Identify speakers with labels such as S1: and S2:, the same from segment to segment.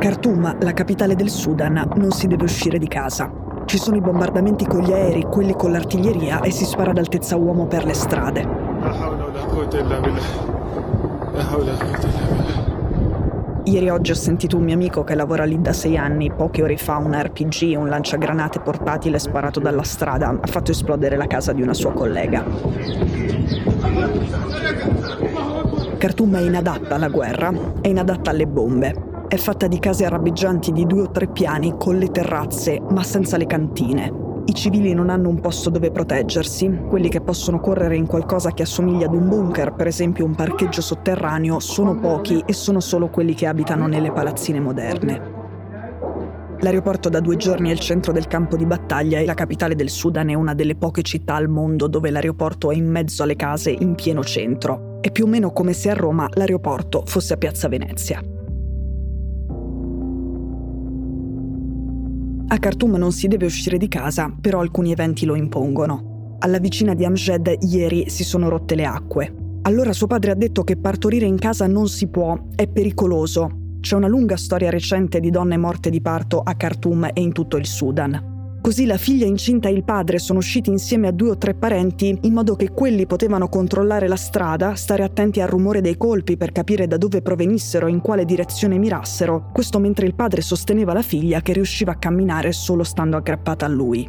S1: Khartoum, la capitale del Sudan, non si deve uscire di casa. Ci sono i bombardamenti con gli aerei, quelli con l'artiglieria e si spara ad altezza uomo per le strade. Ieri oggi ho sentito un mio amico che lavora lì da sei anni, poche ore fa un RPG, un lanciagranate portatile sparato dalla strada, ha fatto esplodere la casa di una sua collega. Khartoum è inadatta alla guerra, è inadatta alle bombe. È fatta di case arabeggianti di due o tre piani con le terrazze, ma senza le cantine. I civili non hanno un posto dove proteggersi, quelli che possono correre in qualcosa che assomiglia ad un bunker, per esempio un parcheggio sotterraneo, sono pochi e sono solo quelli che abitano nelle palazzine moderne. L'aeroporto da due giorni è il centro del campo di battaglia e la capitale del Sudan è una delle poche città al mondo dove l'aeroporto è in mezzo alle case in pieno centro. È più o meno come se a Roma l'aeroporto fosse a Piazza Venezia. A Khartoum non si deve uscire di casa, però alcuni eventi lo impongono. Alla vicina di Amjed ieri si sono rotte le acque. Allora suo padre ha detto che partorire in casa non si può, è pericoloso. C'è una lunga storia recente di donne morte di parto a Khartoum e in tutto il Sudan. Così la figlia incinta e il padre sono usciti insieme a due o tre parenti in modo che quelli potevano controllare la strada, stare attenti al rumore dei colpi per capire da dove provenissero e in quale direzione mirassero, questo mentre il padre sosteneva la figlia che riusciva a camminare solo stando aggrappata a lui.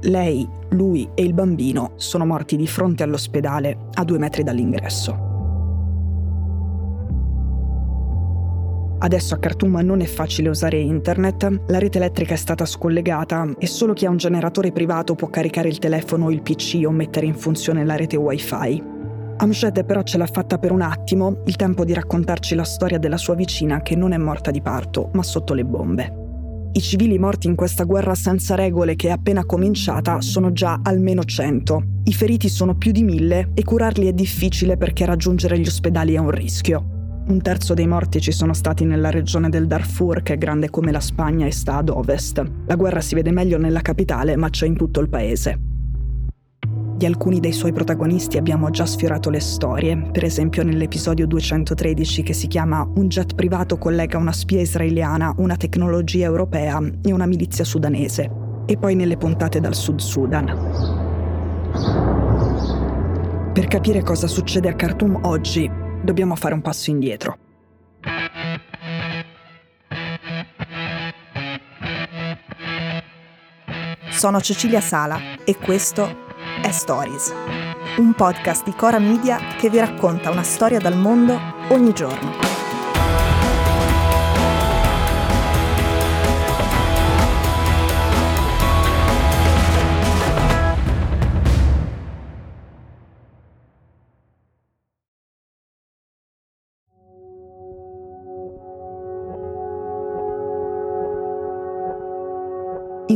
S1: Lei, lui e il bambino sono morti di fronte all'ospedale a due metri dall'ingresso. Adesso a Khartoum non è facile usare internet, la rete elettrica è stata scollegata e solo chi ha un generatore privato può caricare il telefono o il PC o mettere in funzione la rete wifi. Amjad però ce l'ha fatta per un attimo, il tempo di raccontarci la storia della sua vicina che non è morta di parto, ma sotto le bombe. I civili morti in questa guerra senza regole che è appena cominciata sono già almeno 100. I feriti sono più di mille e curarli è difficile perché raggiungere gli ospedali è un rischio. Un terzo dei morti ci sono stati nella regione del Darfur, che è grande come la Spagna e sta ad ovest. La guerra si vede meglio nella capitale, ma c'è in tutto il paese. Di alcuni dei suoi protagonisti abbiamo già sfiorato le storie, per esempio nell'episodio 213 che si chiama Un jet privato collega una spia israeliana, una tecnologia europea e una milizia sudanese, e poi nelle puntate dal Sud Sudan. Per capire cosa succede a Khartoum oggi, dobbiamo fare un passo indietro.
S2: Sono Cecilia Sala e questo è Stories, un podcast di Cora Media che vi racconta una storia dal mondo ogni giorno.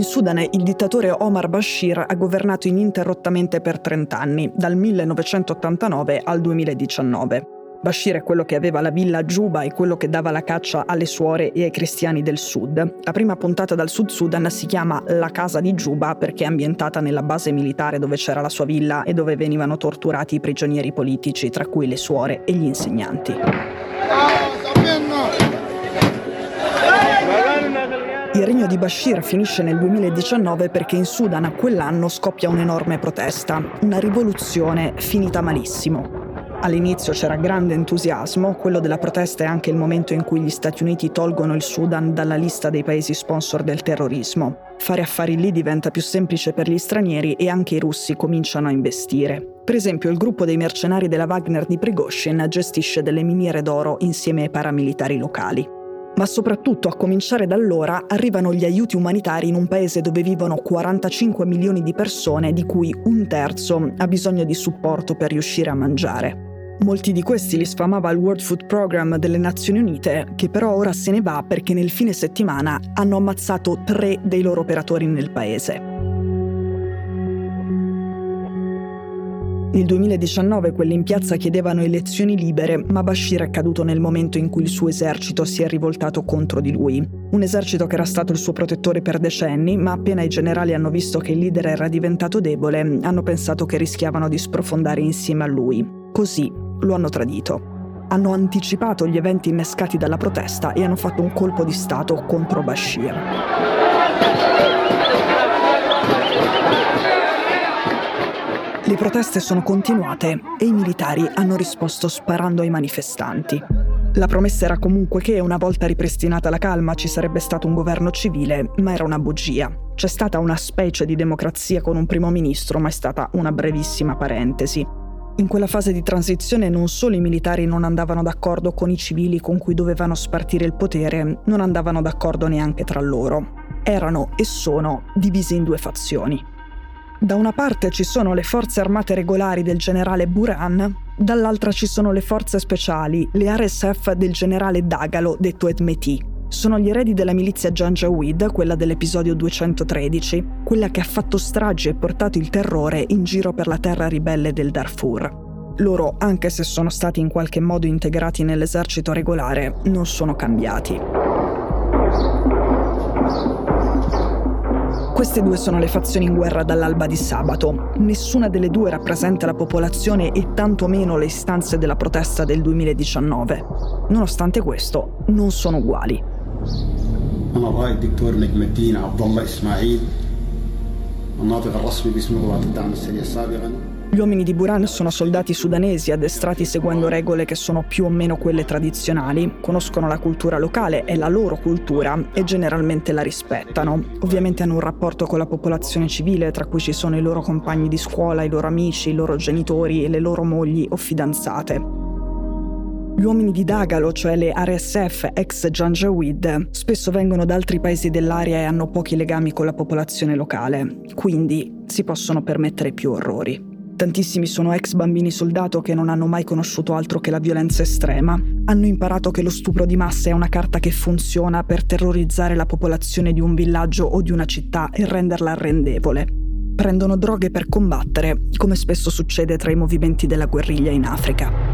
S1: In Sudan il dittatore Omar Bashir ha governato ininterrottamente per 30 anni, dal 1989 al 2019. Bashir è quello che aveva la villa a Juba e quello che dava la caccia alle suore e ai cristiani del sud. La prima puntata dal Sud Sudan si chiama La casa di Juba perché è ambientata nella base militare dove c'era la sua villa e dove venivano torturati i prigionieri politici, tra cui le suore e gli insegnanti. Il regno di Bashir finisce nel 2019 perché in Sudan a quell'anno scoppia un'enorme protesta, una rivoluzione finita malissimo. All'inizio c'era grande entusiasmo, quello della protesta è anche il momento in cui gli Stati Uniti tolgono il Sudan dalla lista dei paesi sponsor del terrorismo. Fare affari lì diventa più semplice per gli stranieri e anche i russi cominciano a investire. Per esempio il gruppo dei mercenari della Wagner di Prigozhin gestisce delle miniere d'oro insieme ai paramilitari locali. Ma soprattutto a cominciare da allora arrivano gli aiuti umanitari in un paese dove vivono 45 milioni di persone, di cui un terzo ha bisogno di supporto per riuscire a mangiare. Molti di questi li sfamava il World Food Program delle Nazioni Unite, che però ora se ne va perché nel fine settimana hanno ammazzato tre dei loro operatori nel paese. Nel 2019 quelli in piazza chiedevano elezioni libere, ma Bashir è caduto nel momento in cui il suo esercito si è rivoltato contro di lui. Un esercito che era stato il suo protettore per decenni, ma appena i generali hanno visto che il leader era diventato debole, hanno pensato che rischiavano di sprofondare insieme a lui. Così lo hanno tradito. hanno anticipato gli eventi innescati dalla protesta e hanno fatto un colpo di Stato contro Bashir. Le proteste sono continuate e i militari hanno risposto sparando ai manifestanti. La promessa era comunque che una volta ripristinata la calma ci sarebbe stato un governo civile, ma era una bugia. C'è stata una specie di democrazia con un primo ministro, ma è stata una brevissima parentesi. In quella fase di transizione non solo i militari non andavano d'accordo con i civili con cui dovevano spartire il potere, non andavano d'accordo neanche tra loro. Erano e sono divisi in due fazioni. Da una parte ci sono le forze armate regolari del generale Buran, dall'altra ci sono le forze speciali, le RSF del generale Dagalo, detto Edmeti. Sono gli eredi della milizia Janjaweed, quella dell'episodio 213, quella che ha fatto stragi e portato il terrore in giro per la terra ribelle del Darfur. Loro, anche se sono stati in qualche modo integrati nell'esercito regolare, non sono cambiati. Queste due sono le fazioni in guerra dall'alba di sabato. Nessuna delle due rappresenta la popolazione e tantomeno le istanze della protesta del 2019. Nonostante questo, non sono uguali. أنا رائد دكتور نجم الدين عبد الله إسماعيل الناطق الرسمي باسم قوات الدعم السريع سابقا gli uomini di Buran sono soldati sudanesi addestrati seguendo regole che sono più o meno quelle tradizionali, conoscono la cultura locale e la loro cultura e generalmente la rispettano. Ovviamente hanno un rapporto con la popolazione civile, tra cui ci sono i loro compagni di scuola, i loro amici, i loro genitori le loro mogli o fidanzate. Gli uomini di Dagalo, cioè le RSF ex Janjaweed, spesso vengono da altri paesi dell'area e hanno pochi legami con la popolazione locale, quindi si possono permettere più orrori. Tantissimi sono ex bambini soldato che non hanno mai conosciuto altro che la violenza estrema. Hanno imparato che lo stupro di massa è una carta che funziona per terrorizzare la popolazione di un villaggio o di una città e renderla arrendevole. Prendono droghe per combattere, come spesso succede tra i movimenti della guerriglia in Africa.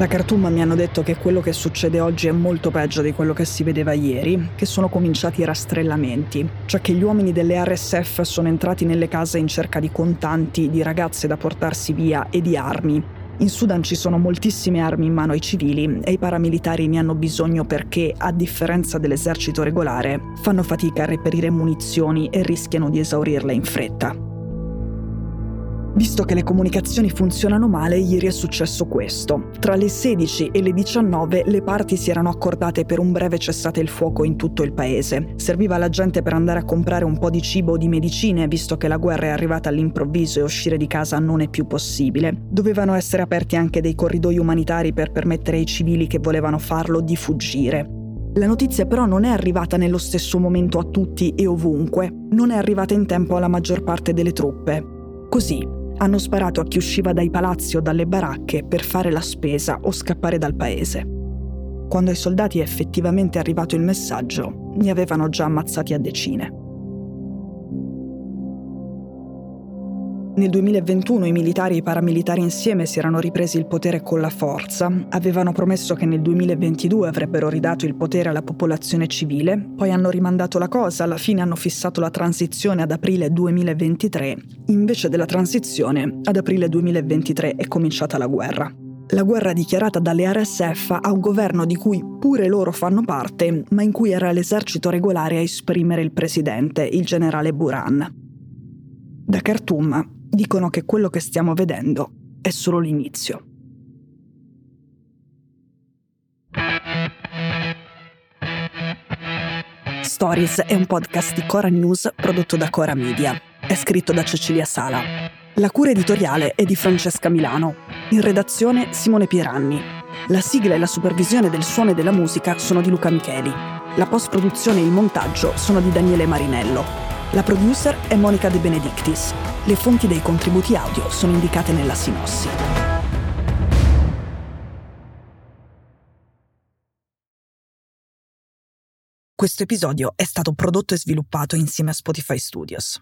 S1: Da Khartoum mi hanno detto che quello che succede oggi è molto peggio di quello che si vedeva ieri, che sono cominciati i rastrellamenti, cioè che gli uomini delle RSF sono entrati nelle case in cerca di contanti, di ragazze da portarsi via e di armi. In Sudan ci sono moltissime armi in mano ai civili e i paramilitari ne hanno bisogno perché, a differenza dell'esercito regolare, fanno fatica a reperire munizioni e rischiano di esaurirle in fretta. Visto che le comunicazioni funzionano male, ieri è successo questo. Tra le 16 e le 19 le parti si erano accordate per un breve cessate il fuoco in tutto il paese. Serviva alla gente per andare a comprare un po' di cibo o di medicine, visto che la guerra è arrivata all'improvviso e uscire di casa non è più possibile. Dovevano essere aperti anche dei corridoi umanitari per permettere ai civili che volevano farlo di fuggire. La notizia però non è arrivata nello stesso momento a tutti e ovunque, non è arrivata in tempo alla maggior parte delle truppe. Così, hanno sparato a chi usciva dai palazzi o dalle baracche per fare la spesa o scappare dal paese. Quando ai soldati è effettivamente arrivato il messaggio, ne avevano già ammazzati a decine. Nel 2021 i militari e i paramilitari insieme si erano ripresi il potere con la forza, avevano promesso che nel 2022 avrebbero ridato il potere alla popolazione civile, poi hanno rimandato la cosa, alla fine hanno fissato la transizione ad aprile 2023, invece della transizione ad aprile 2023 è cominciata la guerra. La guerra dichiarata dalle RSF a un governo di cui pure loro fanno parte, ma in cui era l'esercito regolare a esprimere il presidente, il generale Buran. Da Khartoum dicono che quello che stiamo vedendo è solo l'inizio. Stories è un podcast di Cora News prodotto da Cora Media. È scritto da Cecilia Sala. La cura editoriale è di Francesca Milano. In redazione Simone Pieranni. La sigla e la supervisione del suono e della musica sono di Luca Micheli. La post-produzione e il montaggio sono di Daniele Marinello. La producer è Monica De Benedictis. Le fonti dei contributi audio sono indicate nella sinossi. Questo episodio è stato prodotto e sviluppato insieme a Spotify Studios.